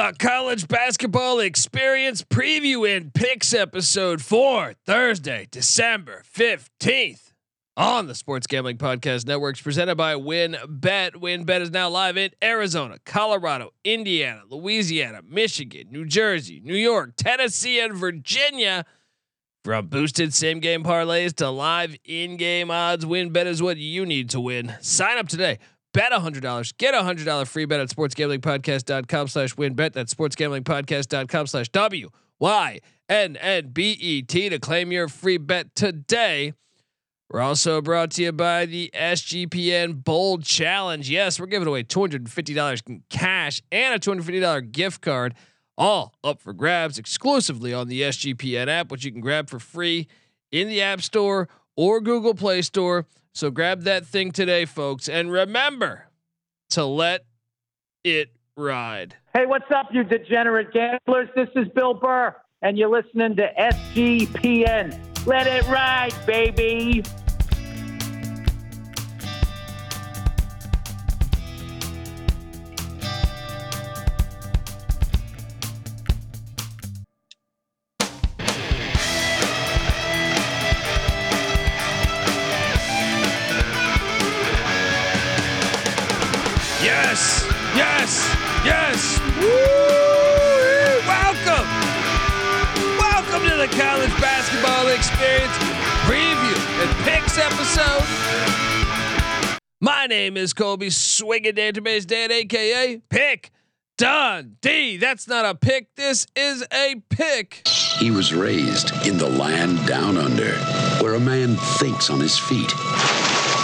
The college basketball experience preview and picks episode for Thursday, December 15th on the Sports Gambling Podcast Networks presented by WynnBET. WynnBET is now live in Arizona, Colorado, Indiana, Louisiana, Michigan, New Jersey, New York, Tennessee, and Virginia. From boosted same game parlays to live in game odds, WynnBET is what you need to win. Sign up today bet $100 get a $100 free bet at sportsgamblingpodcast.com slash win bet that's sportsgamblingpodcast.com slash w y n n b e t to claim your free bet today we're also brought to you by the SGPN Bold Challenge. Yes, we're giving away $250 in cash and a $250 gift card, all up for grabs exclusively on the SGPN app, which you can grab for free in the App Store or Google Play Store. So grab that thing today, folks. And remember to let it ride. Hey, what's up, you degenerate gamblers? This is Bill Burr, and you're listening to SGPN. Let it ride, baby. Yes, yes, yes. Woo! Welcome, welcome to the college basketball experience preview and picks episode. My name is Colby Swinging Database Dan, aka Pick Don D. That's not a pick. This is a pick. He was raised in the land down under, where a man thinks on his feet,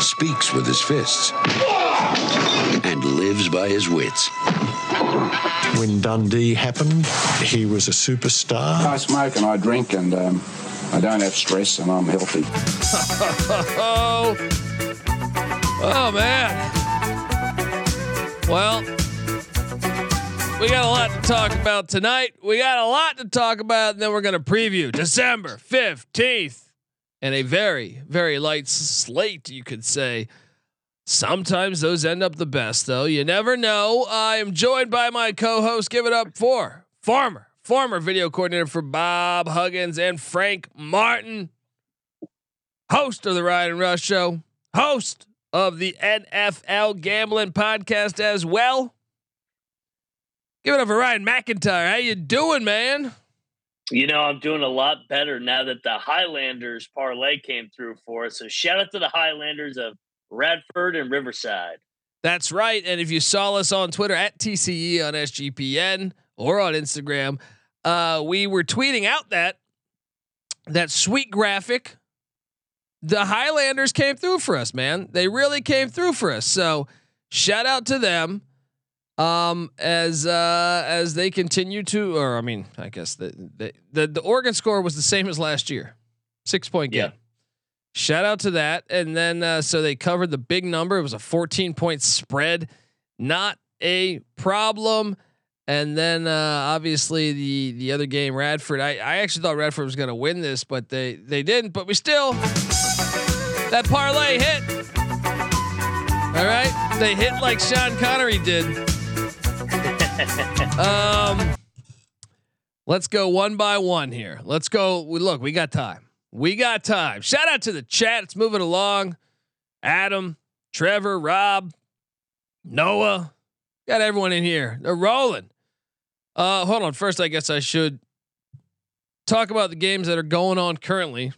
speaks with his fists, lives by his wits. When Dundee happened, he was a superstar. I smoke and I drink and um, I don't have stress and I'm healthy. Oh, oh man. Well, we got a lot to talk about tonight. We got a lot to talk about, and then we're going to preview December 15th and a very, very light slate, you could say. Sometimes those end up the best, though. You never know. I am joined by my co-host. Give it up for former, former video coordinator for Bob Huggins and Frank Martin, host of the Ryan and Rush Show, host of the NFL Gambling Podcast as well. Give it up for Ryan McIntyre. How you doing, man? You know, I'm doing a lot better now that the Highlanders parlay came through for us. So shout out to the Highlanders of Radford and Riverside. That's right. And if you saw us on Twitter at TCE on SGPN or on Instagram, uh, we were tweeting out that that sweet graphic. The Highlanders came through for us, man. They really came through for us. So shout out to them. Um, as uh, as they continue to, or I mean, I guess the the the, the Oregon score was the same as last year, six point game. Yeah. Shout out to that. And then uh, so they covered the big number. It was a 14 point spread, not a problem. And then uh, obviously the the other game, Radford. I, I actually thought Radford was going to win this, but they they didn't. But we still that parlay hit. All right, they hit like Sean Connery did. um, let's go one by one here. Let's go. We look. We got time. We got time. Shout out to the chat. It's moving along. Adam, Trevor, Rob, Noah. Got everyone in here. They're rolling. Uh, hold on. First, I guess I should talk about the games that are going on currently.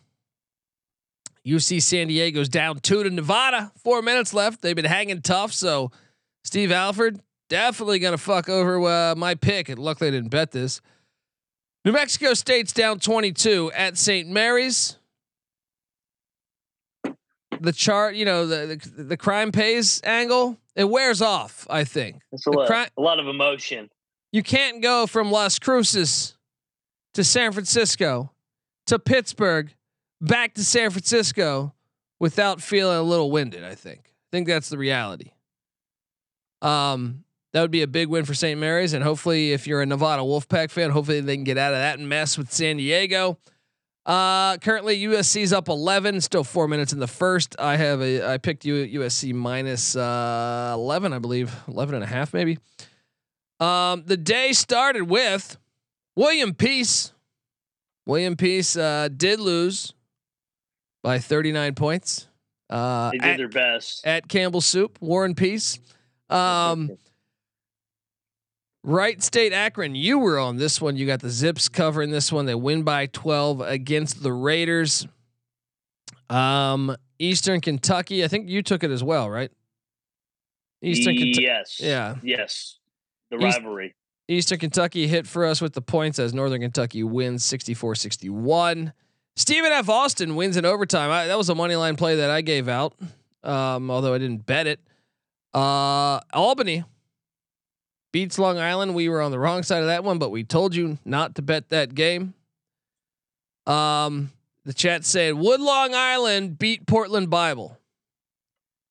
UC San Diego's down two to Nevada. Four minutes left. They've been hanging tough. So Steve Alford definitely gonna fuck over uh, my pick. And luckily, I didn't bet this. New Mexico State's down 22 at St. Mary's. The chart, you know, the, the the crime pays angle, it wears off. I think It's a lot, cri- a lot of emotion. you can't go from Las Cruces to San Francisco to Pittsburgh back to San Francisco without feeling a little winded. I think. I think that's the reality. Um, that would be a big win for St. Mary's, and hopefully, if you're a Nevada Wolfpack fan, hopefully they can get out of that and mess with San Diego. Uh, currently USC's up 11, still four minutes in the first. I have a, I picked U, USC minus, uh, 11, I believe 11 and a half, maybe. Um, the day started with William Peace. William Peace uh, did lose by 39 points. Uh, They did at, their best. at Campbell Soup, Warren Peace. Um, Wright State Akron, you were on this one. You got the Zips covering this one. They win by 12 against the Raiders. Um, Eastern Kentucky, I think you took it as well, right? Eastern Kentucky. yes. Yeah. Yes. The rivalry. Eastern Kentucky hit for us with the points as Northern Kentucky wins 64 61. Stephen F. Austin wins in overtime. I, that was a money line play that I gave out, um, although I didn't bet it. Uh, Albany beats Long Island. We were on the wrong side of that one, but we told you not to bet that game. Um, the chat said, Would Long Island beat Portland Bible?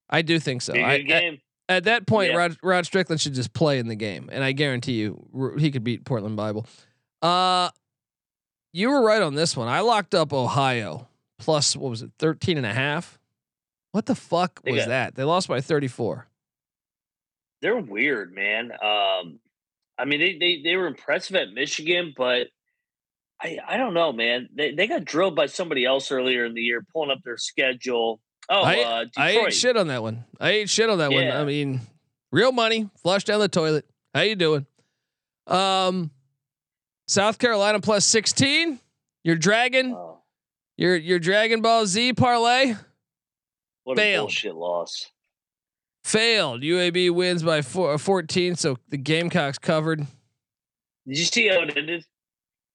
I do think so. I, game. at that point, Yeah. Rod, Rod Strickland should just play in the game, and I guarantee you he could beat Portland Bible. Uh, you were right on this one. I locked up Ohio plus what was it, 13 and a half? What the fuck was that? They lost by 34. They're weird, man. Um, I mean, they, they they were impressive at Michigan, but I I don't know, man. They they got drilled by somebody else earlier in the year, pulling up their schedule. Oh, I, uh, I ate shit on that one. I ate shit on that one. I mean, real money, flush down the toilet. How you doing? Um, South Carolina plus 16. Your dragon, Oh, your your Dragon Ball Z parlay. what Failed. a bullshit loss. Failed. UAB wins by four, uh, 14, so the Gamecocks covered. Did you see how it ended?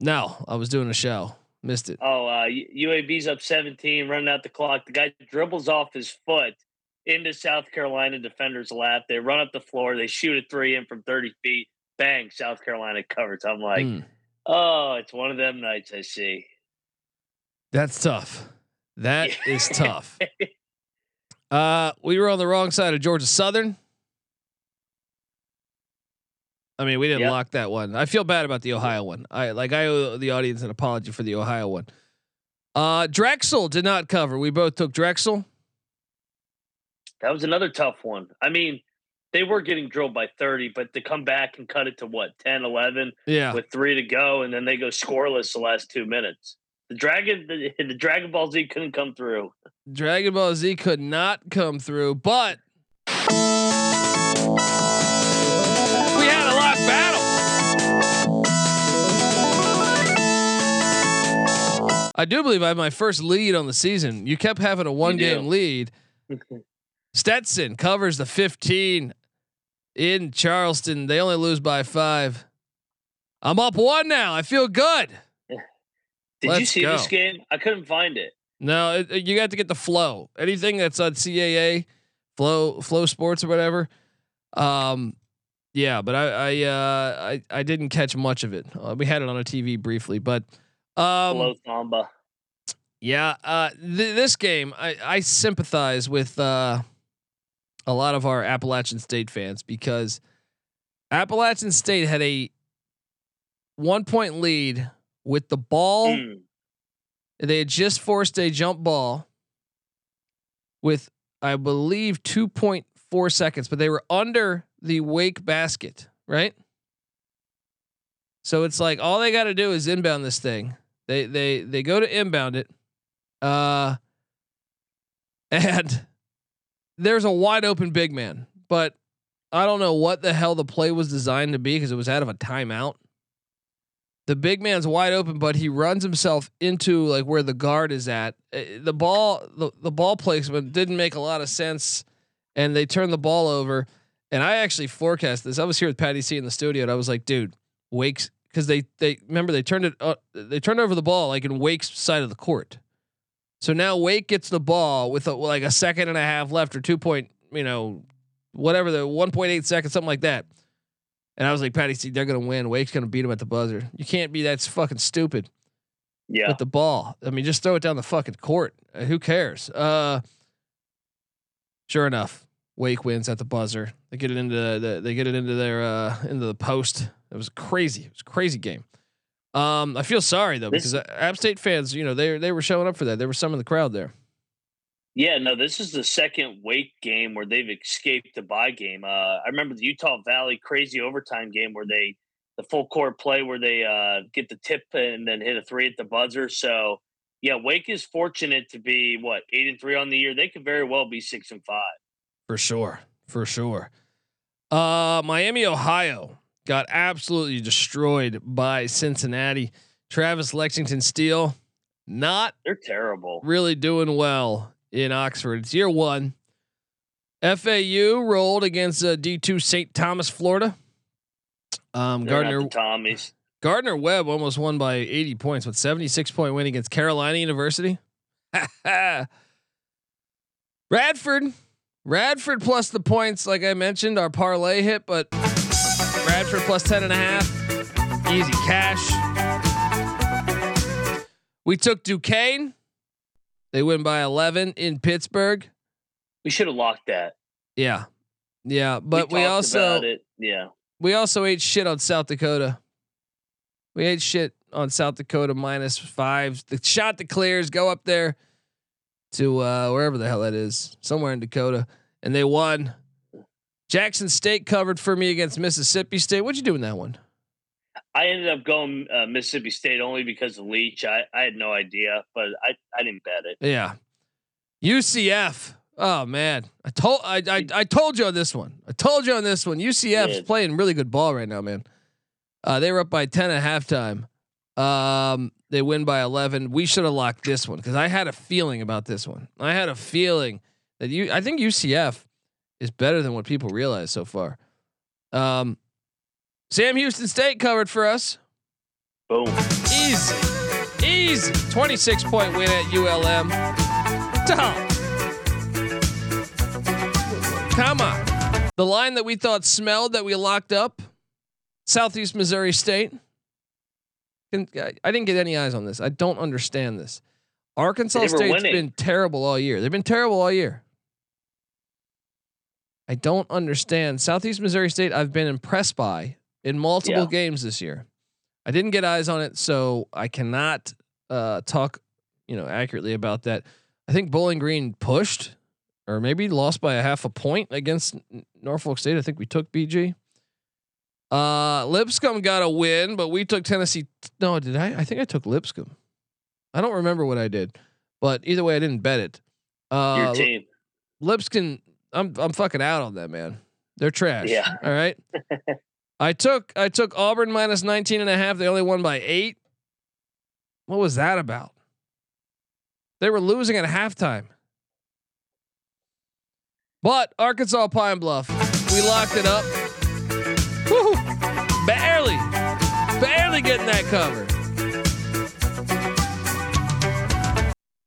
No, I was doing a show. Missed it. Oh, uh, UAB's up 17, running out the clock. The guy dribbles off his foot into South Carolina defender's lap. They run up the floor. They shoot a three in from 30 feet. Bang, South Carolina covers. I'm like, Mm, oh, it's one of them nights I see. that's tough. That is tough. Uh, we were on the wrong side of Georgia Southern. I mean, we didn't Yep. lock that one. I feel bad about the Ohio one. I like I owe the audience an apology for the Ohio one. Uh, Drexel did not cover. We both took Drexel. That was another tough one. I mean, they were getting drilled by 30, but to come back and cut it to what, 10, 11 Yeah. with three to go, and then they go scoreless the last two minutes. The Dragon, the, the Dragon Ball Z couldn't come through. Dragon Ball Z could not come through, but we had a lock battle. I do believe I have my first lead on the season. You kept having a one game lead. Stetson covers the 15 in Charleston. They only lose by five. I'm up one now. I feel good. Did you Let's see this game? I couldn't find it. No, it, it- you got to get the flow. Anything that's on CAA, flow, flow sports or whatever. Um, yeah, but I, I, uh, I, I didn't catch much of it. Uh, we had it on a TV briefly, but, um, Hello, Thamba. yeah, uh, th- this game, I, I sympathize with, uh, a lot of our Appalachian State fans because Appalachian State had a one point lead with the ball. Mm. They had just forced a jump ball with, I believe, 2.4 seconds, but they were under the wake basket, right? So it's like all they got to do is inbound this thing. They they they go to inbound it, uh, and there's a wide open big man, but I don't know what the hell the play was designed to be because it was out of a timeout the big man's wide open, but he runs himself into like where the guard is at. Uh, The ball, the, the ball placement didn't make a lot of sense, and they turned the ball over. And I actually forecast this. I was here with Patty C in the studio, and I was like, "Dude, Wake's because they they remember they turned it uh, they turned over the ball like in Wake's side of the court. So now Wake gets the ball with a, like a second and a half left or two point, you know, whatever the one point eight seconds, something like that. And I was like, Patty, see, they're gonna win. Wake's gonna beat them at the buzzer. You can't be that fucking stupid Yeah. with the ball. I mean, just throw it down the fucking court. Uh, who cares? Uh, sure enough, Wake wins at the buzzer. They get it into the, they get it into their uh into the post. It was crazy. It was a crazy game. Um, I feel sorry though because uh, App State fans, you know, they they were showing up for that. There were some in the crowd there. Yeah, no, this is the second Wake game where they've escaped the bye game. Uh, I remember the Utah Valley crazy overtime game where they the full court play where they uh, get the tip and then hit a three at the buzzer. So yeah, Wake is fortunate to be what eight and three on the year. They could very well be six and five. For sure, for sure. Uh, Miami, Ohio got absolutely destroyed by Cincinnati. Travis Lexington Steele, not they're terrible. Really doing well in Oxford. It's year one. FAU rolled against uh, D2 St. Thomas, Florida. Um, Gardner Tommies. Gardner Webb almost won by 80 points with 76 point win against Carolina University. Radford, Radford plus the points, like I mentioned, our parlay hit, but Radford plus 10 and a half, easy cash. We took Duquesne. They win by 11 in Pittsburgh. We should have locked that. Yeah. Yeah. But we, we also, yeah, we also ate shit on South Dakota. We ate shit on South Dakota minus five. The shot clears, go up there to uh, wherever the hell that is, somewhere in Dakota, and they won. Jackson State covered for me against Mississippi State. What'd you do in that one? I ended up going uh, Mississippi State only because of Leach. I, I had no idea, but I, I didn't bet it. Yeah. UCF. Oh man, I told I, I I told you on this one. I told you on this one. UCF's playing really good ball right now, man. Uh, they were up by ten at halftime. Um, they win by eleven. We should have locked this one because I had a feeling about this one. I had a feeling that you. I think UCF is better than what people realize so far. Um, Sam Houston State covered for us. Boom. Easy. Easy. 26 point win at ULM. Dumb. Come on. The line that we thought smelled that we locked up, Southeast Missouri State. I didn't get any eyes on this. I don't understand this. Arkansas State's winning. been terrible all year. They've been terrible all year. I don't understand. Southeast Missouri State, I've been impressed by in multiple yeah. games this year. I didn't get eyes on it, so I cannot uh, talk, you know, accurately about that. I think Bowling Green pushed, or maybe lost by a half a point against Norfolk State. I think we took BG. Uh, Lipscomb got a win, but we took Tennessee. No, did I? I think I took Lipscomb. I don't remember what I did, but either way, I didn't bet it. Uh, Your team, Lipscomb. I'm I'm fucking out on that man. They're trash. Yeah. All right. I took I took Auburn minus 19 and a half. They only won by 8. What was that about? They were losing at halftime. But Arkansas Pine Bluff, we locked it up. Woo! Barely. Barely getting that cover.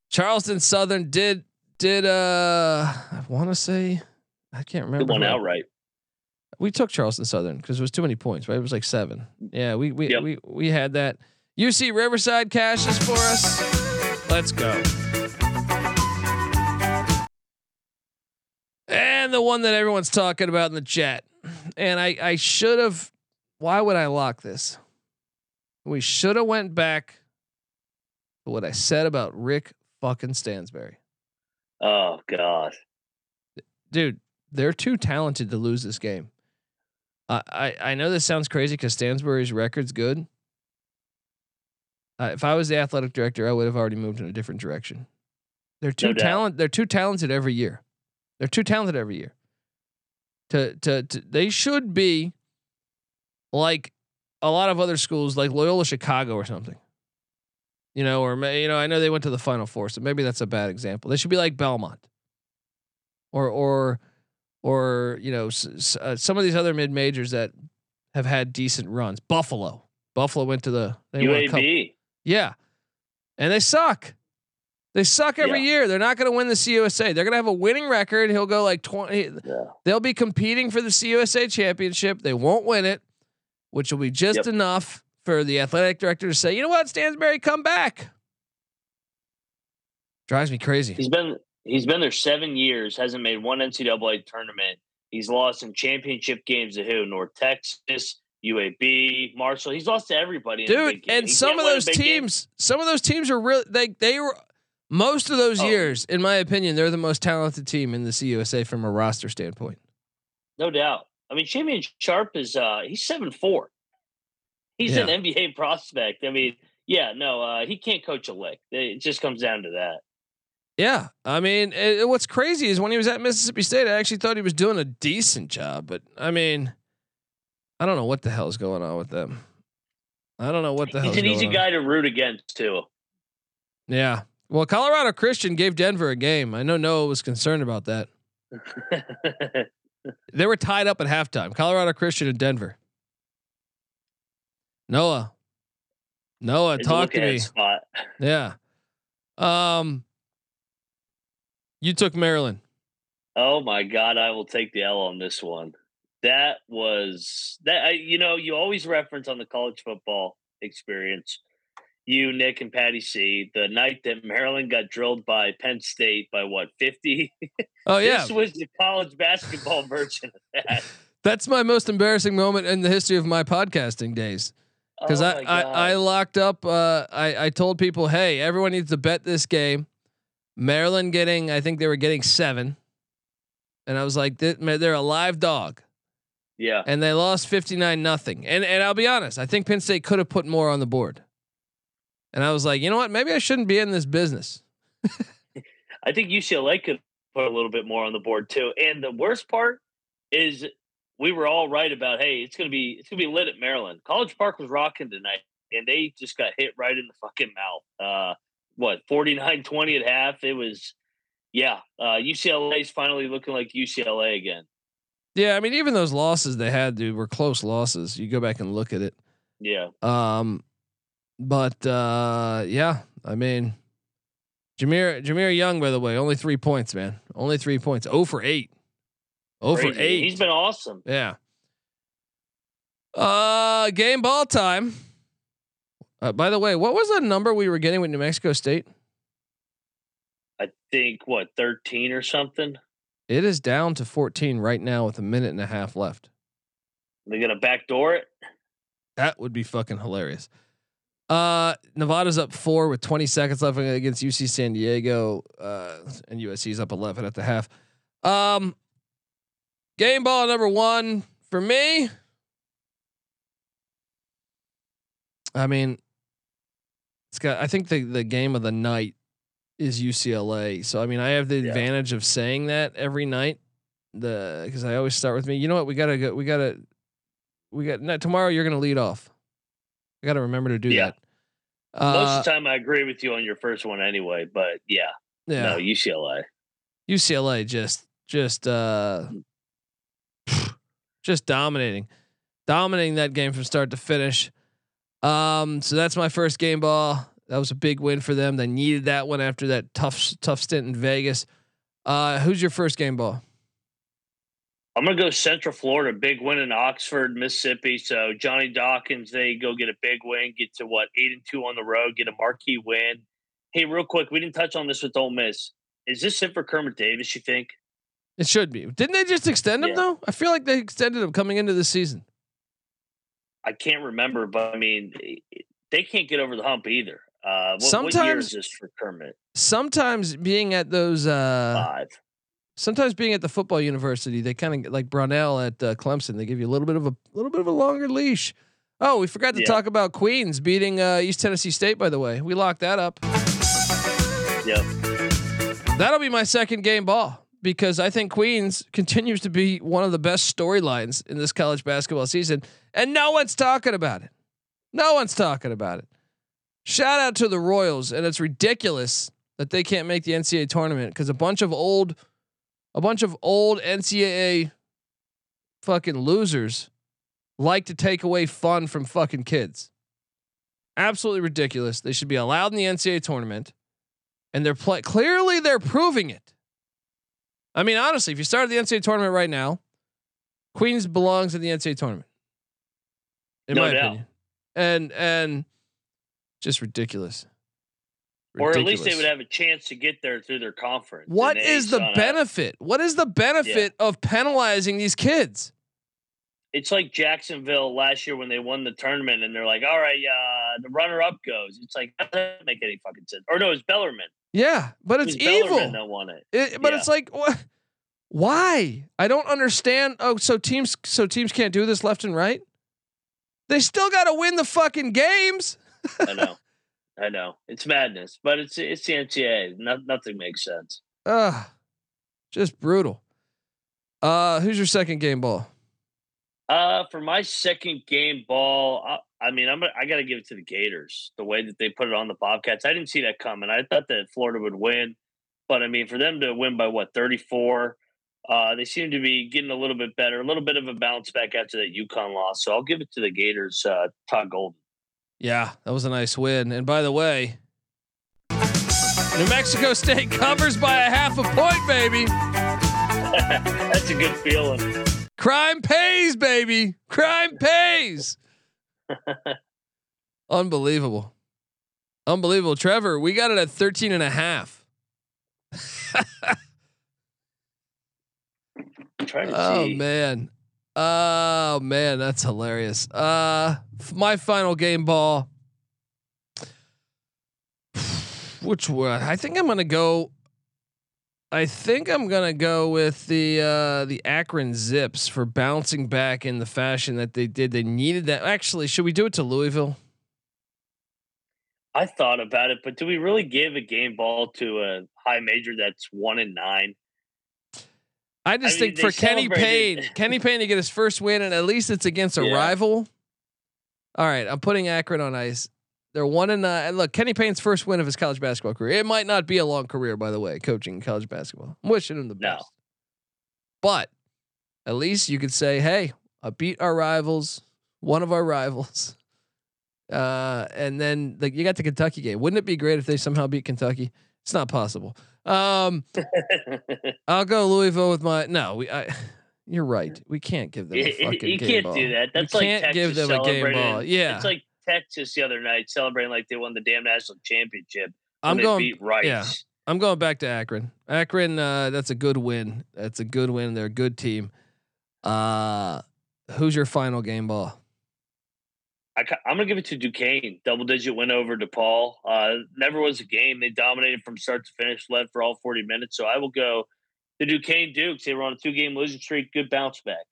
Charleston Southern did did uh I want to say I can't remember. It won outright. We took Charleston Southern because it was too many points, right? It was like seven. Yeah, we we yep. we we had that. UC Riverside cashes for us. Let's go. And the one that everyone's talking about in the chat. And I I should have why would I lock this? We should have went back to what I said about Rick fucking Stansbury. Oh god. Dude, they're too talented to lose this game. I I know this sounds crazy because Stansbury's record's good. Uh, if I was the athletic director, I would have already moved in a different direction. They're too no talent. They're too talented every year. They're too talented every year. To, to to they should be like a lot of other schools, like Loyola Chicago or something. You know, or you know, I know they went to the Final Four, so maybe that's a bad example. They should be like Belmont, or or or you know s- uh, some of these other mid majors that have had decent runs. Buffalo, Buffalo went to the they UAB. Yeah, and they suck. They suck every yeah. year. They're not going to win the CUSA. They're going to have a winning record. He'll go like 20. Yeah. They'll be competing for the CUSA championship. They won't win it, which will be just yep. enough for the athletic director to say, you know what, Stansbury, come back. Drives me crazy. He's been He's been there seven years, hasn't made one NCAA tournament. He's lost in championship games to who? North Texas, UAB, Marshall. He's lost to everybody. Dude, and some of those teams, game. some of those teams are really they they were Most of those Oh. years, in my opinion, they're the most talented team in the CUSA from a roster standpoint. No doubt. I mean, Jamarion Sharp is uh he's seven four. He's an NBA prospect. I mean, yeah, no, uh, he can't coach a lick. It just comes down to that. Yeah, I mean, it, what's crazy is when he was at Mississippi State, I actually thought he was doing a decent job, but I mean, I don't know what the hell's going on with them. I don't know what the hell. He's an easy guy to root against too. Yeah. Well, Colorado Christian gave Denver a game. I know Noah was concerned about that. They were tied up at halftime. Colorado Christian and Denver. Noah. Noah, talk to me. Yeah. Um you took Maryland. Oh my God, I will take the L on this one. That was that. I, you know, you always reference on the college football experience. You, Nick, and Patty C. The night that Maryland got drilled by Penn State by what fifty? Oh yeah. This was the college basketball version of that. That's my most embarrassing moment in the history of my podcasting days. Because Oh I, I I locked up. Uh, I I told people, hey, everyone needs to bet this game. Maryland getting, I think they were getting seven, and I was like, they're a live dog, yeah. and they lost fifty nine nothing. And and I'll be honest, I think Penn State could have put more on the board. And I was like, you know what? Maybe I shouldn't be in this business. I think UCLA could put a little bit more on the board too. And the worst part is we were all right about hey, it's gonna be it's gonna be lit at Maryland. College Park was rocking tonight, and they just got hit right in the fucking mouth. Uh what 49-20 at half. It was yeah. Uh UCLA's finally looking like UCLA again. Yeah, I mean, even those losses they had, dude, were close losses. You go back and look at it. Yeah. Um, but uh, yeah, I mean, Jahmir Jahmir Young, by the way, only three points, man. Only three points. Oh for eight. Oh for eight. He's been awesome. yeah. Uh, game ball time. Uh, by the way, what was the number we were getting with New Mexico State? I think what 13 or something. It is down to 14 right now with a minute and a half left. They're gonna backdoor it. That would be fucking hilarious. Uh, Nevada's up four with 20 seconds left against UC San Diego. Uh, and USC's up 11 at the half. Um, game ball number one for me. I mean, it's got. I think the the game of the night is UCLA. So I mean, I have the Yeah. advantage of saying that every night. The because I always start with me. You know what? We gotta go. We gotta. We got no, tomorrow. You're gonna lead off. I gotta remember to do Yeah. that. Most Uh, of the time, I agree with you on your first one anyway. But yeah, yeah. no UCLA. UCLA just just uh just dominating. Dominating that game from start to finish. Um so that's my first game ball. That was a big win for them. They needed that one after that tough tough stint in Vegas. Uh who's your first game ball? I'm gonna go Central Florida, big win in Oxford, Mississippi. So Johnny Dawkins, they go get a big win, get to what eight and two on the road, get a marquee win. Hey, real quick, we didn't touch on this with Ole Miss. Is this it for Kermit Davis? You think? It should be. Didn't they just extend him Yeah. though? I feel like they extended him coming into the season. I can't remember, but I mean, they can't get over the hump either. Uh, what, what Sometimes- is this for Kermit? Sometimes being at those uh Five. sometimes being at the football university, they kind of like Brownell at uh, Clemson. They give you a little bit of a little bit of a longer leash. Oh, we forgot to Yeah. talk about Queens beating uh, East Tennessee State. By the way, we locked that up. Yep. That'll be my second game ball because I think Queens continues to be one of the best storylines in this college basketball season, and no one's talking about it. No one's talking about it. Shout out to the Royals, and it's ridiculous that they can't make the NCAA tournament because a bunch of old, a bunch of old NCAA fucking losers like to take away fun from fucking kids. Absolutely ridiculous. They should be allowed in the NCAA tournament and they're play clearly they're proving it. I mean, honestly, if you started the NCAA tournament right now, Queens belongs in the NCAA tournament. In No my doubt. opinion. And and just ridiculous. Or at least they would have a chance to get there through their conference. What is the benefit? What is the benefit of penalizing these kids? It's like Jacksonville last year when they won the tournament, and they're like, "All right, uh, the runner-up goes." It's like that doesn't make any fucking sense. Or no, it's Bellarmine. Yeah, but it's evil. That won it. It, but Yeah. it's like what? Why? I don't understand. Oh, so teams so teams can't do this left and right. They still got to win the fucking games. I know. I know. It's madness, but it's it's the NCAA. No, nothing makes sense. Ugh, just brutal. Uh, who's your second game ball? Uh, for my second game ball, I, I mean, I'm I got to give it to the Gators. The way that they put it on the Bobcats, I didn't see that coming. I thought that Florida would win, but I mean, for them to win by what 34, uh, they seem to be getting a little bit better, a little bit of a bounce back after that UConn loss. So I'll give it to the Gators. Uh, Todd Golden. Yeah, that was a nice win. And by the way, New Mexico State covers by a half a point, baby. That's a good feeling. Crime pays, baby. Crime pays. Unbelievable. Unbelievable. Trevor, we got it at 13 and a half. To Oh see. man. Oh man, that's hilarious. Uh f- my final game ball. Which one? I think I'm gonna go. I think I'm gonna go with the uh the Akron Zips for bouncing back in the fashion that they did. They needed that. Actually, should we do it to Louisville? I thought about it, but do we really give a game ball to a high major that's one and nine? I just I mean, think for Kenny Payne, Kenny Payne to get his first win, and at least it's against a Yeah. rival. All right, I'm putting Akron on ice. They're one and nine. Look, Kenny Payne's first win of his college basketball career. It might not be a long career, by the way, coaching college basketball. I'm wishing him the No. best. But at least you could say, "Hey, I beat our rivals, one of our rivals." Uh, and then like you got the Kentucky game. Wouldn't it be great if they somehow beat Kentucky? It's not possible. Um, I'll go Louisville with my no. We I you're right. We can't give them a You- you you game can't ball. do that. We That's like can't Texas give them a game celebrating- ball. Yeah, It's like Texas the other night celebrating like they won the damn national championship. I'm going. beat Rice. yeah. I'm going back to Akron. Akron, uh, that's a good win. That's a good win. They're a good team. Uh, who's your final game ball? I, am gonna give it to Duquesne. Double digit win over DePaul. Uh, never was a game. They dominated from start to finish, led for all 40 minutes. So I will go the Duquesne Dukes. They were on a two game losing streak. Good bounce back.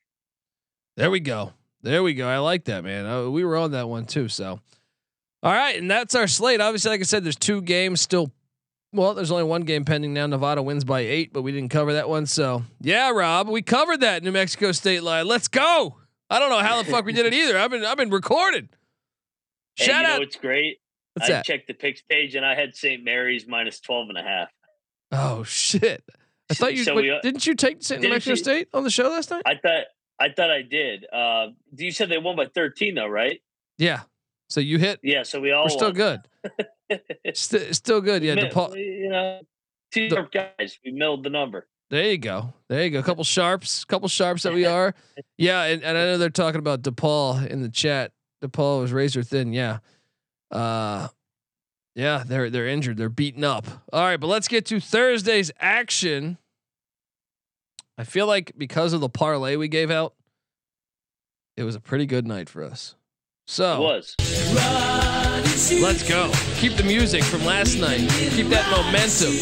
There we go. There we go. I like that, man. Uh, we were on that one too. So, all right, and that's our slate. Obviously, like I said, there's two games still. Well, there's only one game pending now. Nevada wins by eight, but we didn't cover that one. So, yeah, Rob, we covered that New Mexico State line. Let's go. I don't know how the fuck we did it either. I've been I've been recorded. And Shout out. what's great? What's I that? checked the picks page and I had St. Mary's minus 12 and a half. Oh shit! I thought you So we, uh, didn't you take St. New Mexico State on the show last night? I thought I thought I did. Uh, you said they won by 13 though, right? yeah. So you hit. Yeah, so we all We're still good. St- still good. Yeah. DePaul. you know, two sharp guys. We milled the number. There you go. There you go. A couple sharps, A couple sharps that we are. Yeah, and, and I know they're talking about DePaul in the chat. DePaul was razor thin. Yeah. Uh yeah, they're they're injured. They're beaten up. All right, but let's get to Thursday's action. I feel like because of the parlay we gave out, it was a pretty good night for us. So It was. let's go. Keep the music from last night. Keep that momentum.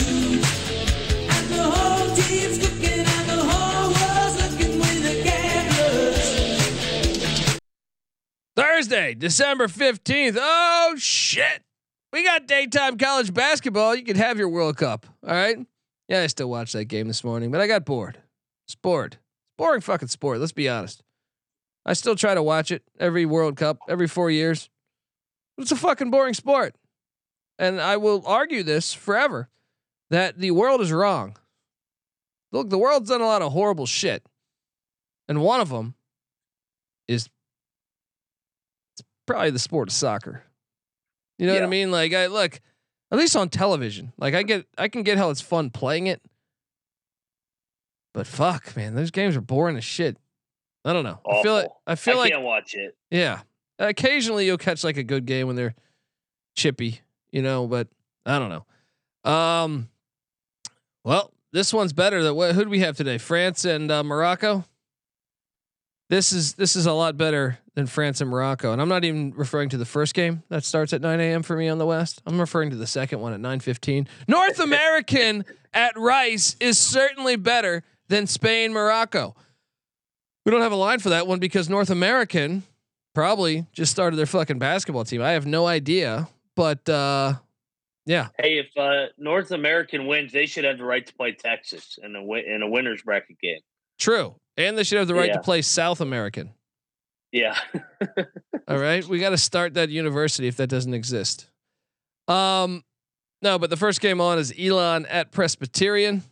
Thursday, December 15th. Oh, shit. We got daytime college basketball. You can have your World Cup. All right. Yeah, I still watched that game this morning, but I got bored. Sport. Boring fucking sport. Let's be honest. I still try to watch it every World Cup, every four years. It's a fucking boring sport. And I will argue this forever that the world is wrong. Look, the world's done a lot of horrible shit. And one of them is—it's probably the sport of soccer. You know what I mean? Like I look, at least on television. Like I get I can get how it's fun playing it. But fuck, man, those games are boring as shit. I don't know. I feel like I feel I like can't watch it. yeah. Occasionally you'll catch like a good game when they're chippy, you know, but I don't know. Um well, this one's better than what who do we have today? France and uh, Morocco? This is this is a lot better than France and Morocco, and I'm not even referring to the first game that starts at 9 a.m. for me on the West. I'm referring to the second one at 9:15. North American at Rice is certainly better than Spain Morocco. We don't have a line for that one because North American probably just started their fucking basketball team. I have no idea, but uh, yeah. Hey, if uh, North American wins, they should have the right to play Texas in a win- in a winners bracket game. True, and they should have the right Yeah. to play South American. Yeah. All right, we got to start that university if that doesn't exist. Um, no, but the first game on is Elon at Presbyterian.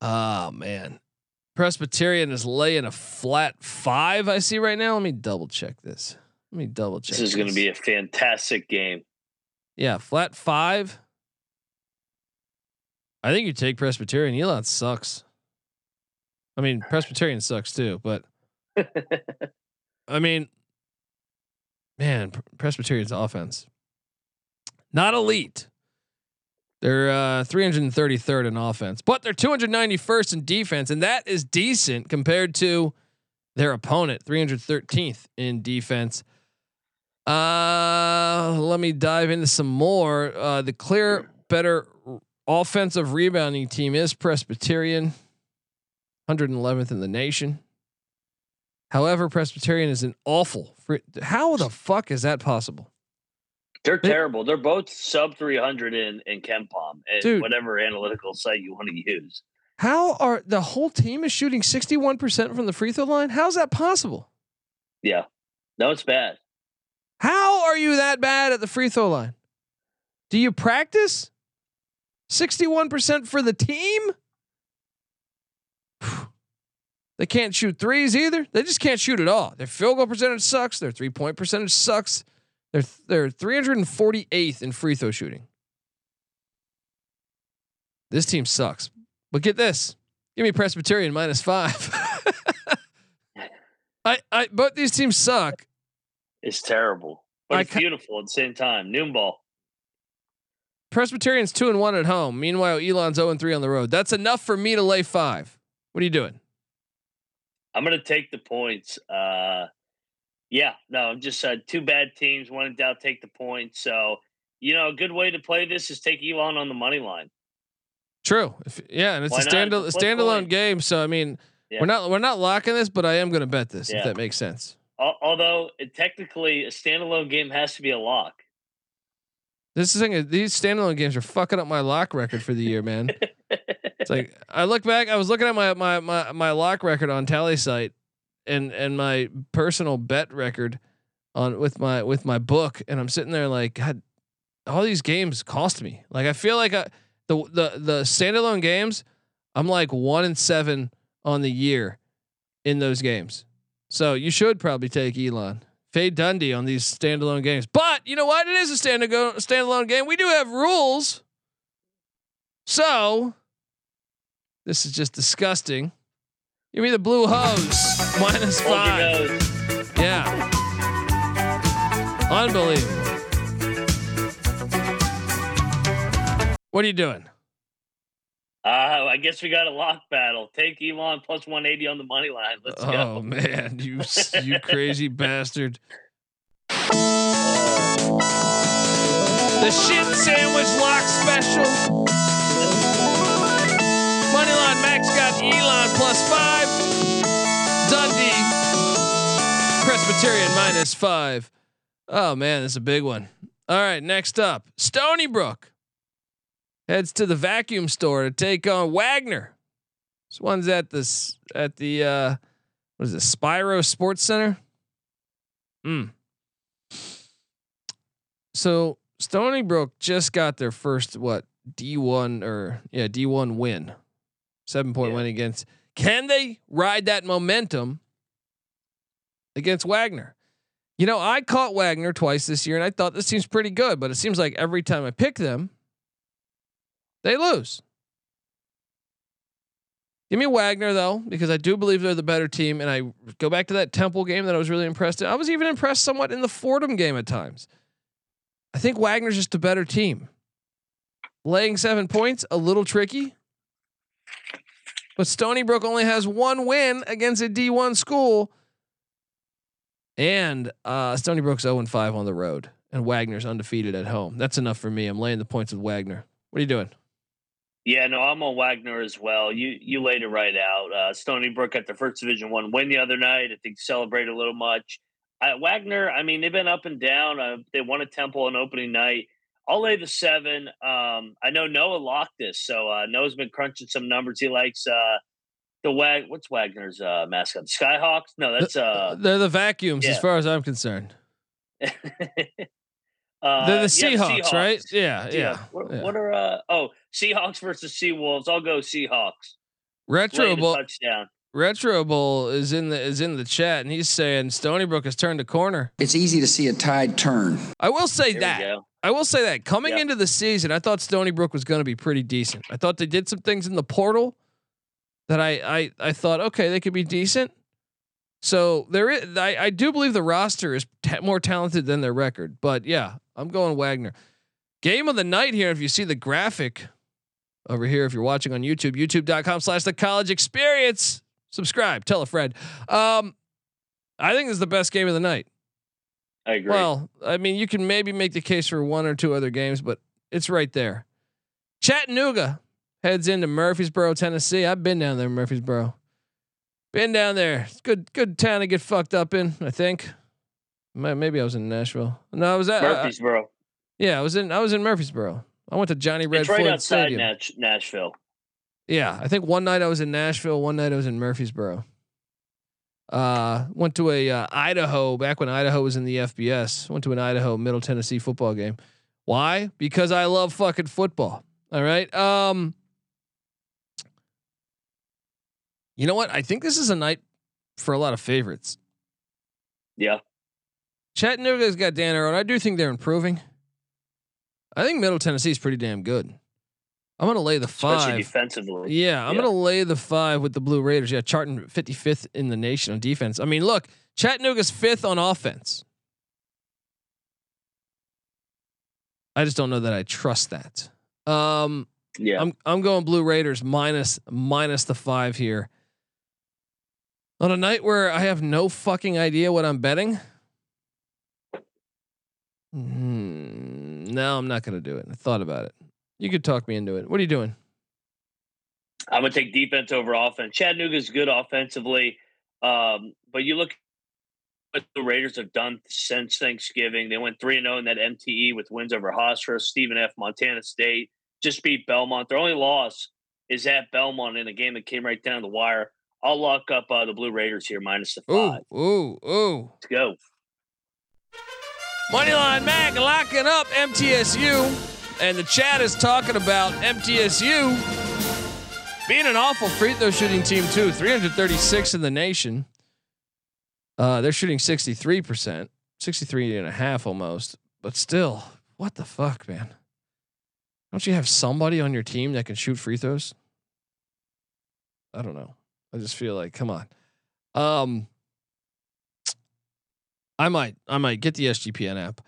Oh man, Presbyterian is laying a flat five. I see right now. Let me double check this. Let me double check. this is going to be a fantastic game. yeah, flat five. I think you take Presbyterian. Elon sucks. I mean, Presbyterian sucks too, but I mean, man, Presbyterian's offense not elite. They're uh, 333rd in offense, but they're 291st in defense, and that is decent compared to their opponent, 313th in defense. Uh, let me dive into some more. Uh, the clear better offensive rebounding team is Presbyterian, 111th in the nation. However, Presbyterian is an awful. Free, how the fuck is that possible? They're terrible. They're both sub 300 in in KenPom and Dude. whatever analytical site you want to use. How are the whole team is shooting 61% from the free throw line? How's that possible? Yeah. No, it's bad. How are you that bad at the free throw line? Do you practice? 61% for the team? They can't shoot threes either. They just can't shoot at all. Their field goal percentage sucks. Their three point percentage sucks. They're they're 348th in free throw shooting. This team sucks. But get this. Give me Presbyterian minus five. I, I both these teams suck. It's terrible. But I it's ca- beautiful at the same time. Noon ball. Presbyterian's two and one at home. Meanwhile, Elon's 0 and 3 on the road. That's enough for me to lay five. What are you doing? I'm going to take the points. Uh, yeah, no, just uh, two bad teams. One in doubt, take the point. So, you know, a good way to play this is take Elon on the money line. True. If, yeah, and it's Why a not? stand It's a standalone coin. game. So I mean, Yeah. we're not we're not locking this, but I am going to bet this if that makes sense. Although, it, technically, a standalone game has to be a lock. This is the thing. These standalone games are fucking up my lock record for the year, man. It's like I look back. I was looking at my my my my lock record on Tallysight, and and my personal bet record on with my with my book, and I'm sitting there like, God, all these games cost me. Like I feel like I, the the the standalone games, I'm like one and seven on the year in those games. So you should probably take Elon. Fade Dundee on these standalone games. But you know what? It is a standalone standalone game. We do have rules. So this is just disgusting. Give me the blue hose. Minus five. Yeah. Unbelievable. What are you doing? Uh, I guess we got a lock battle. Take Elon plus 180 on the money line. Let's oh go. Oh, man, you you crazy bastard. The shit sandwich lock special. Elon plus five. Dundee Presbyterian minus five. Oh man, this is a big one. All right, next up, Stony Brook heads to the vacuum store to take on Wagner. This one's at this at the uh what is it, Spiro Sports Center? Hmm. So Stony Brook just got their first what D one or yeah D one win, seven point Yeah. win against. Can they ride that momentum against Wagner? You know, I caught Wagner twice this year, and I thought this seems pretty good, but it seems like every time I pick them, they lose. Give me Wagner though, because I do believe they're the better team. And I go back to that Temple game that I was really impressed in. I was even impressed somewhat in the Fordham game at times. I think Wagner's just a better team. Laying seven points, a little tricky. But Stony Brook only has one win against a D1 school. And uh, Stony Brook's 0 5 on the road. And Wagner's undefeated at home. That's enough for me. I'm laying the points with Wagner. What are you doing? Yeah, no, I'm on Wagner as well. You you laid it right out. Uh, Stony Brook got their first Division One win the other night. I think celebrate a little much. Uh, Wagner, I mean, they've been up and down. Uh, they won a Temple on opening night. I'll lay the seven. Um, I know Noah locked this, so uh, Noah's been crunching some numbers. He likes uh, the Wag. What's Wagner's uh, mascot? Skyhawks? No, that's uh, they're the vacuums, yeah. as far as I'm concerned. uh, They're the yeah, Seahawks, right? Yeah, yeah. Yeah. What, what are uh? Oh, Seahawks versus Seawolves. I'll go Seahawks. Retro Bowl, touchdown. Retro Bowl is in the is in the chat, and he's saying Stony Brook has turned a corner. It's easy to see a tide turn. I will say There that. I will say that coming Yeah. into the season, I thought Stony Brook was going to be pretty decent. I thought they did some things in the portal that I I I thought okay they could be decent. So there is I, I do believe the roster is ta- more talented than their record, but yeah, I'm going Wagner. Game of the night here. If you see the graphic over here, if you're watching on YouTube, YouTube.com/slash The College Experience. Subscribe. Tell a friend. Um, I think this is the best game of the night. I agree. Well, I mean, you can maybe make the case for one or two other games, but it's right there. Chattanooga heads into Murfreesboro, Tennessee. I've been down there, Murfreesboro. Been down there. It's good, good town to get fucked up in. I think. Maybe I was in Nashville. No, I was at. uh, Murfreesboro. yeah, I was in. I was in Murfreesboro. I went to Johnny Red it's right Floyd outside Stadium. Nash- Nashville. Yeah, I think one night I was in Nashville, one night I was in Murfreesboro. Uh, went to a uh, Idaho back when Idaho was in the FBS. Went to an Idaho Middle Tennessee football game. Why? Because I love fucking football. All right. Um, you know what? I think this is a night for a lot of favorites. Yeah. Chattanooga's got Dan and I do think they're improving. I think Middle Tennessee is pretty damn good. I'm gonna lay the Especially five. defensively. Yeah, I'm Yeah. gonna lay the five with the Blue Raiders. Yeah, charting 55th in the nation on defense. I mean, look, Chattanooga's fifth on offense. I just don't know that I trust that. Um, Yeah. I'm I'm going Blue Raiders minus minus the five here. On a night where I have no fucking idea what I'm betting. Hmm, no, I'm not gonna do it. I thought about it. You could talk me into it. What are you doing? I'm gonna take defense over offense. Chattanooga's good offensively, um, but you look at what the Raiders have done since Thanksgiving. They went three and zero in that MTE with wins over Hofstra, Stephen F. Montana State, just beat Belmont. Their only loss is at Belmont in a game that came right down the wire. I'll lock up uh, the Blue Raiders here minus the Ooh, five. ooh, ooh. Let's go. Moneyline Mac locking up MTSU, and the chat is talking about MTSU being an awful free throw shooting team too. 336 in the nation. Uh, they're shooting 63%, 63 and a half almost, but still, what the fuck, man? Don't you have somebody on your team that can shoot free throws? I don't know. I just feel like, come on. Um, I might, I might get the SGPN app.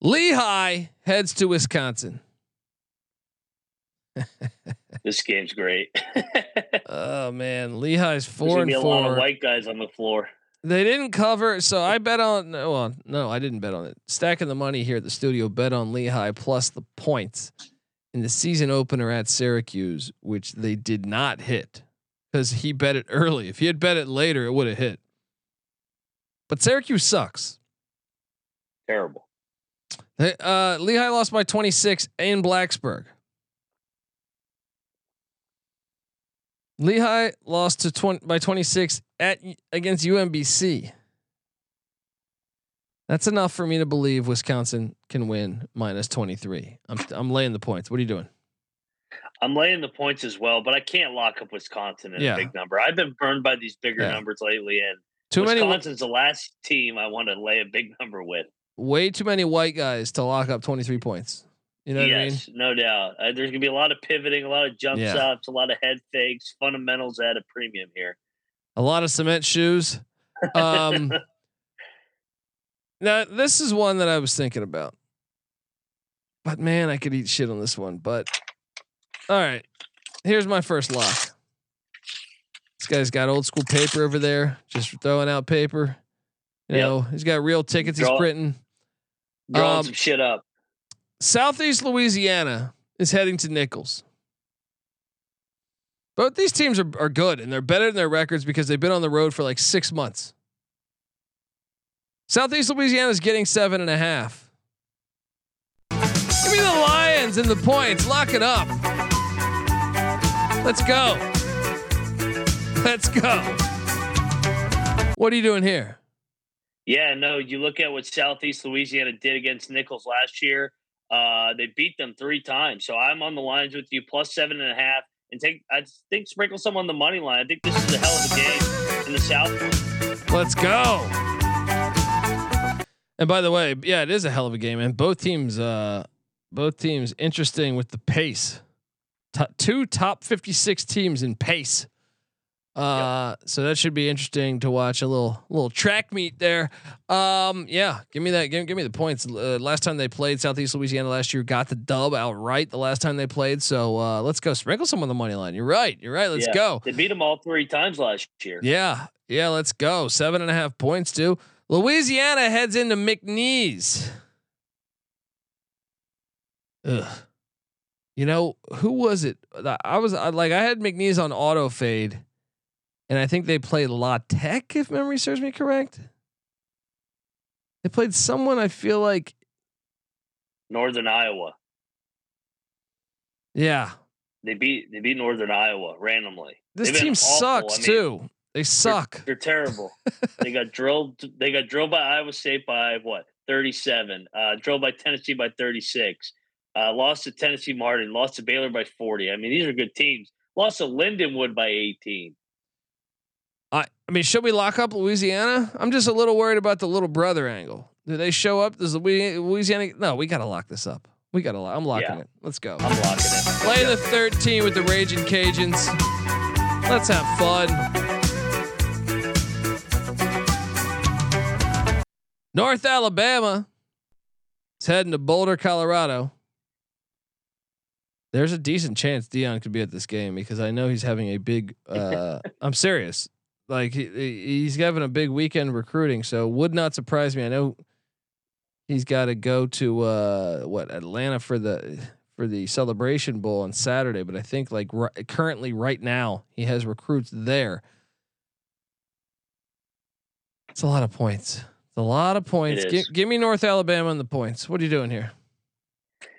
Lehigh heads to Wisconsin. This game's great. Oh man, Lehigh's There's four gonna and be a lot of white guys on the floor. They didn't cover, so I bet on. no, Well, no, I didn't bet on it. Stacking the money here at the studio, bet on Lehigh plus the points in the season opener at Syracuse, which they did not hit because he bet it early. If he had bet it later, it would have hit. But Syracuse sucks. Terrible. They- Uh, Lehigh lost by 26 in Blacksburg. Lehigh lost to 20 by 26 at against UMBC. That's enough for me to believe Wisconsin can win minus 23. I'm I'm laying the points. What are you doing? I'm laying the points as well, but I can't lock up Wisconsin in Yeah. a big number. I've been burned by these bigger Yeah. numbers lately, and Too many Wisconsin's the last team I want to lay a big number with. Way too many white guys to lock up 23 points. You know what I mean? yes, no doubt. Uh, there's gonna be a lot of pivoting, a lot of jump Yeah. stops, a lot of head fakes, fundamentals at a premium here. A lot of cement shoes. Um Now, this is one that I was thinking about. But man, I could eat shit on this one. But all right. Here's my first lock. This guy's got old school paper over there, just throwing out paper. You Yep. know, he's got real tickets he's printing. Drawing Um, some shit up. Southeast Louisiana is heading to Nichols. Both these teams are, are good and they're better than their records because they've been on the road for like six months. Southeast Louisiana is getting seven and a half. Give me the Lions and the points. Lock it up. Let's go. Let's go. What are you doing here? Yeah, no, you look at what Southeast Louisiana did against Nichols last year. Uh, they beat them three times. So I'm on the lines with you, plus seven and a half. And take, I think, sprinkle some on the money line. I think this is a hell of a game in the South. Let's go. And by the way, yeah, it is a hell of a game, and both teams, uh, both teams, interesting with the pace. Two top fifty-six teams in pace. Uh, so that should be interesting to watch a little little track meet there. Um, yeah, give me that. Give, give me the points. Uh, last time they played Southeast Louisiana last year, got the dub outright. The last time they played, so uh, let's go sprinkle some on the money line. You're right. You're right. Let's Yeah. go. They beat them all three times last year. Yeah, yeah, let's go. Seven and a half points, too. Louisiana heads into McNeese. Ugh. You know who was it? I was I, like I had McNeese on auto fade, and I think they played La Tech, if memory serves me correct. They played someone I feel like, Northern Iowa. yeah. They beat they beat Northern Iowa randomly. This They've team sucks I mean, too. They suck. They're terrible. they got drilled. They got drilled by Iowa State by what? Thirty-seven. Uh, drilled by Tennessee by thirty-six. Uh, lost to Tennessee Martin. Lost to Baylor by forty. I mean, these are good teams. Lost to Lindenwood by eighteen. I, mean, should we lock up Louisiana? I'm just a little worried about the little brother angle. Do they show up? Does Louisiana? No, we got to lock this up. We got to. I'm locking Yeah. it. Let's go. I'm locking it. Play the 13 with the Raging Cajuns. Let's have fun. North Alabama is heading to Boulder, Colorado. There's a decent chance Dion could be at this game because I know he's having a big. Uh, I'm serious. Like he, he's having a big weekend recruiting, so would not surprise me. I know he's got to go to uh, what Atlanta for the for the Celebration Bowl on Saturday, but I think like ri- currently right now he has recruits there. It's a lot of points. It's a lot of points. Is. give me North Alabama and the points. What are you doing here?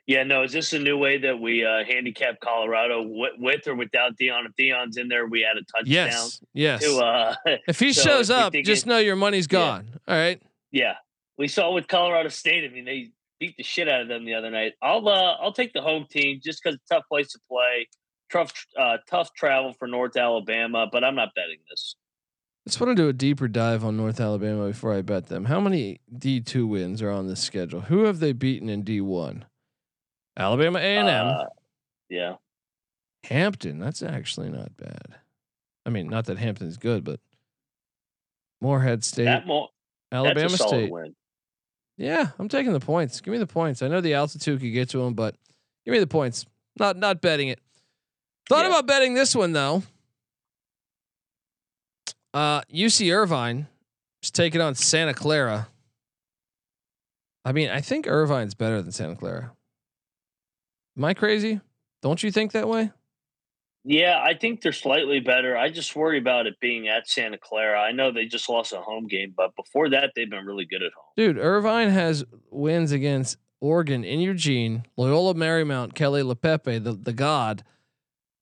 Yeah, no. Is this a new way that we uh, handicap Colorado with, with or without Dion? If Dion's in there, we add a touchdown. Yes. Yes. To uh, if he so shows if up, just know your money's gone. All right. yeah, we saw with Colorado State. I mean, they beat the shit out of them the other night. I'll uh, I'll take the home team just because tough place to play, tough uh, tough travel for North Alabama, but I'm not betting this. I just want to do a deeper dive on North Alabama before I bet them. How many D two wins are on this schedule? Who have they beaten in D one? Alabama A and M. Uh, yeah, Hampton, that's actually not bad. I mean, not that Hampton's good, but Morehead State, that mo- Alabama that's a solid State. win. Yeah, I'm taking the points. Give me the points. I know the altitude could get to them, but give me the points. Not not betting it. Thought Yeah. about betting this one though. Uh, UC Irvine is taking on Santa Clara. I mean, I think Irvine's better than Santa Clara. Am I crazy? Don't you think that way? Yeah, I think they're slightly better. I just worry about it being at Santa Clara. I know they just lost a home game, but before that, they've been really good at home. Dude, Irvine has wins against Oregon in Eugene, Loyola Marymount, Kelly LePepe, the, the god,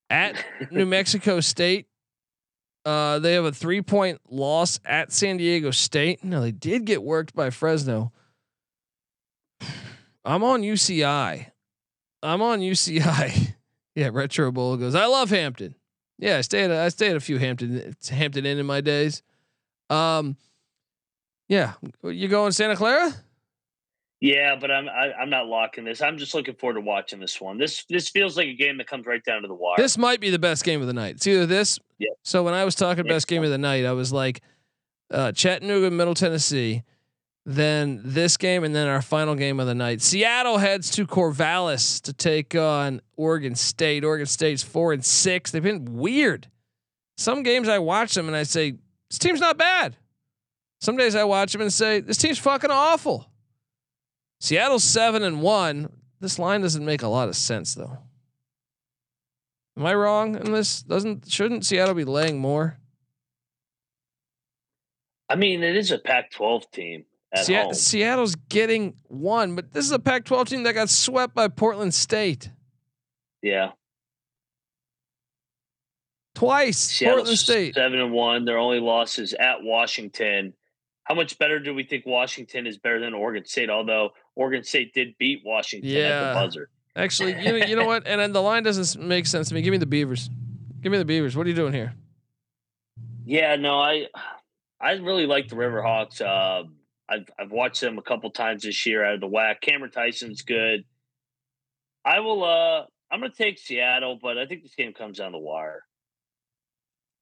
at New Mexico State. Uh, they have a three point loss at San Diego State. No, they did get worked by Fresno. I'm on UCI. I'm on UCI. yeah, Retro Bowl goes. I love Hampton. Yeah, I stayed. I stayed a few Hampton Hampton Inn in my days. Um, yeah, you going Santa Clara? Yeah, but I'm I, I'm not locking this. I'm just looking forward to watching this one. This this feels like a game that comes right down to the wire. This might be the best game of the night. It's either this. Yeah. So when I was talking best game of the night, I was like, uh, Chattanooga, Middle Tennessee, then this game, and then our final game of the night. Seattle heads to Corvallis to take on Oregon State. Oregon State's four and six. They've been weird. some games I watch them and I say this team's not bad. Some days I watch them and say this team's fucking awful. Seattle's seven and one. This line doesn't make a lot of sense though. Am I wrong in this? Doesn't shouldn't Seattle be laying more? I mean, it is a Pac-12 team Se-. Seattle's getting one, but this is a Pac-12 team that got swept by Portland State Yeah, twice. Seattle's Portland State. seven and one. Their only loss is at Washington. How much better do we think Washington is better than Oregon State? Although Oregon State did beat Washington at the buzzer. Actually, you know, you know what? And then the line doesn't make sense to me. Give me the Beavers. Give me the Beavers. What are you doing here? Yeah, no, I I really like the Riverhawks. Uh, I've I've watched them a couple times this year out of the WAC. Cameron Tyson's good. I will. uh I'm going to take Seattle, but I think this game comes down the wire.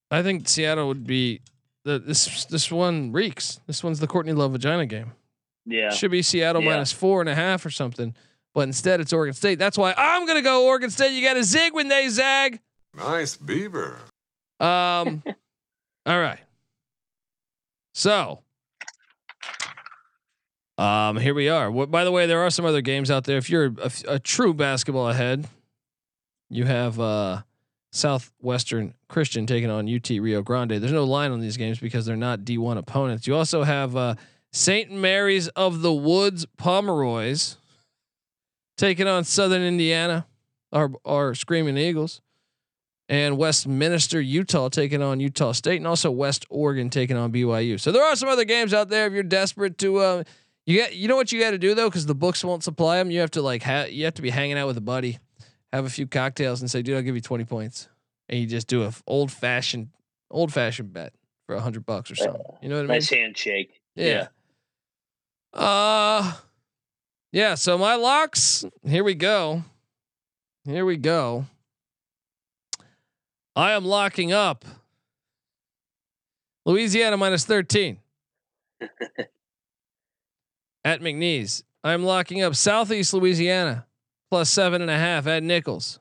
I think Seattle would be the this this one reeks. This one's the Courtney Love vagina game. Yeah, Should be Seattle Yeah. minus four and a half or something. But instead it's Oregon State. That's why I'm gonna go Oregon State. You gotta zig when they zag. Nice beaver. Um all right. So um here we are. What by the way, there are some other games out there. If you're a, a true basketball ahead, you have uh Southwestern Christian taking on UT Rio Grande. There's no line on these games because they're not D1 opponents. You also have uh, St. Mary's of the Woods Pomeroys taking on Southern Indiana, our our Screaming Eagles, and Westminster Utah taking on Utah State, and also West Oregon taking on BYU. So there are some other games out there if you're desperate to. Uh, you get you know what you got to do though because the books won't supply them. You have to like ha- you have to be hanging out with a buddy have a few cocktails and say, dude, I'll give you 20 points. And you just do a old fashioned, old fashioned bet for a hundred bucks or something. You know what I mean? nice handshake. Yeah. Uh, yeah. So my locks, here we go. Here we go. I am locking up Louisiana minus 13 at McNeese. I'm locking up Southeast Louisiana plus seven and a half at Nichols.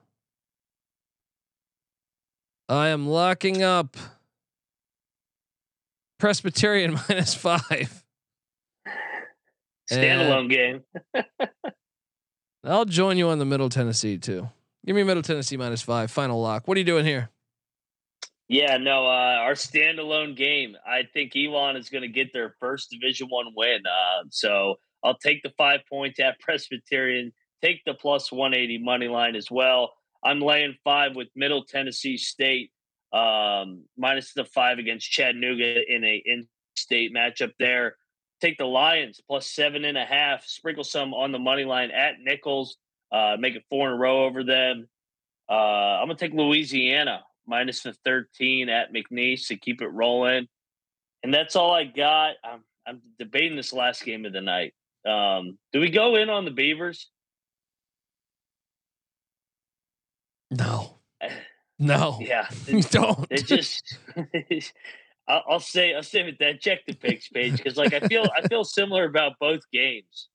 I am locking up Presbyterian minus five. Standalone game. I'll join you on the Middle Tennessee too. Give me Middle Tennessee minus five. Final lock. What are you doing here? Yeah, no, uh, our standalone game. I think Elon is going to get their first Division One win. Uh, so I'll take the five points at Presbyterian. Take the plus one eighty money line as well. I'm laying five with Middle Tennessee State um, minus the five against Chattanooga in a in-state matchup there. Take the Lions plus seven and a half. Sprinkle some on the money line at Nichols. Uh, make it four in a row over them. Uh, I'm gonna take Louisiana minus the 13 at McNeese to keep it rolling. And that's all I got. I'm, I'm debating this last game of the night. Um, do we go in on the Beavers? No. No. Yeah, You don't. it just. I'll, I'll say I'll say with that check the picks page because like I feel I feel similar about both games.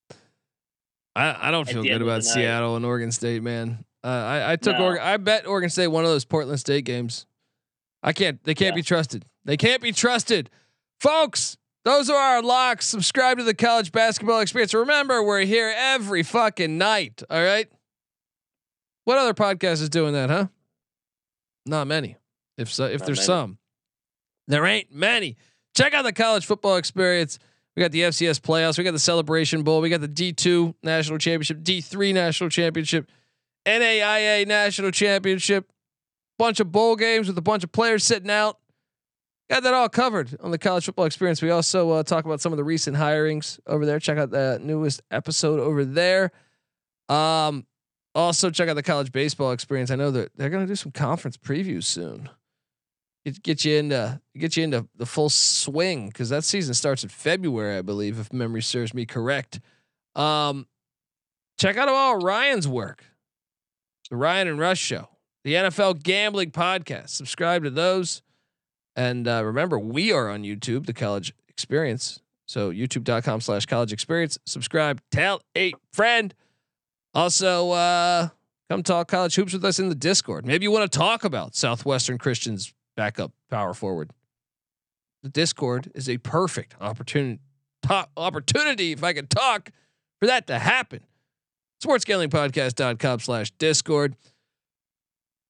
I, I don't At feel good about. Seattle and Oregon State, man. Uh, I, I took No. Oregon. I bet Oregon State one of those Portland State games. I can't. They can't Yeah. be trusted. They can't be trusted, folks. Those are our locks. Subscribe to the college basketball experience. Remember, we're here every fucking night. All right. What other podcast is doing that, huh? Not many. If so, if Not there's many. some, there ain't many. Check out the college football experience. We got the FCS playoffs. We got the Celebration Bowl. We got the D2 National Championship, D3 National Championship, NAIA National Championship. Bunch of bowl games with a bunch of players sitting out. Got that all covered on the college football experience. We also uh, talk about some of the recent hirings over there. Check out the newest episode over there. Um, also check out the college baseball experience. I know that they're going to do some conference previews soon. Get, get you into get you into the full swing because that season starts in February, I believe, if memory serves me correct. Um, check out all Ryan's work, the Ryan and Rush Show, the NFL Gambling Podcast. Subscribe to those, and uh, remember, we are on YouTube, the College Experience. So YouTube.com/slash College Experience. Subscribe, tell a friend. Also, uh, come talk college hoops with us in the Discord. Maybe you want to talk about Southwestern Christians backup power forward. The Discord is a perfect opportunity Top opportunity, if I could talk, for that to happen. Sportsgamblingpodcast.com slash Discord.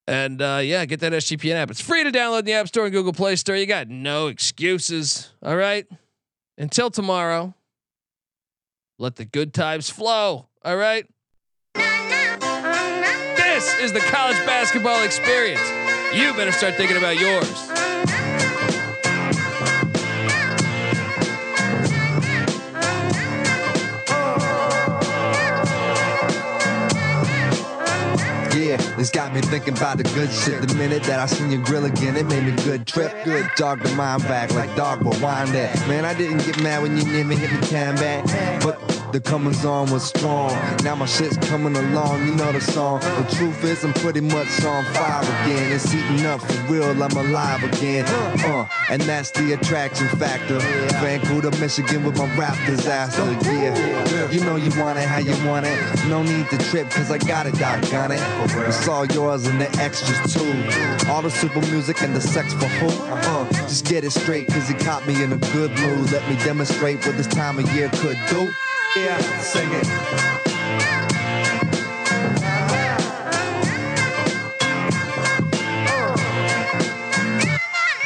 And uh, yeah, get that SGPN app. It's free to download in the App Store and Google Play Store. You got no excuses. All right. Until tomorrow, let the good times flow. All right. This is the college basketball experience. You better start thinking about yours. Yeah, this got me thinking about the good shit. The minute that I seen your grill again, it made me good trip. Good dog the mind back like dog but wind that. Man, I didn't get mad when you never hit me can back. But the comings on was strong. Now my shit's coming along, you know the song. The truth is, I'm pretty much on fire again. It's heating up for real, I'm alive again. Uh, and that's the attraction factor. Vancouver, Michigan with my rap disaster. Yeah, you know you want it how you want it. No need to trip, cause I got it, doggone it. It's all yours and the extras too. All the super music and the sex for who? Uh, just get it straight, cause it caught me in a good mood. Let me demonstrate what this time of year could do. Yeah, sing it.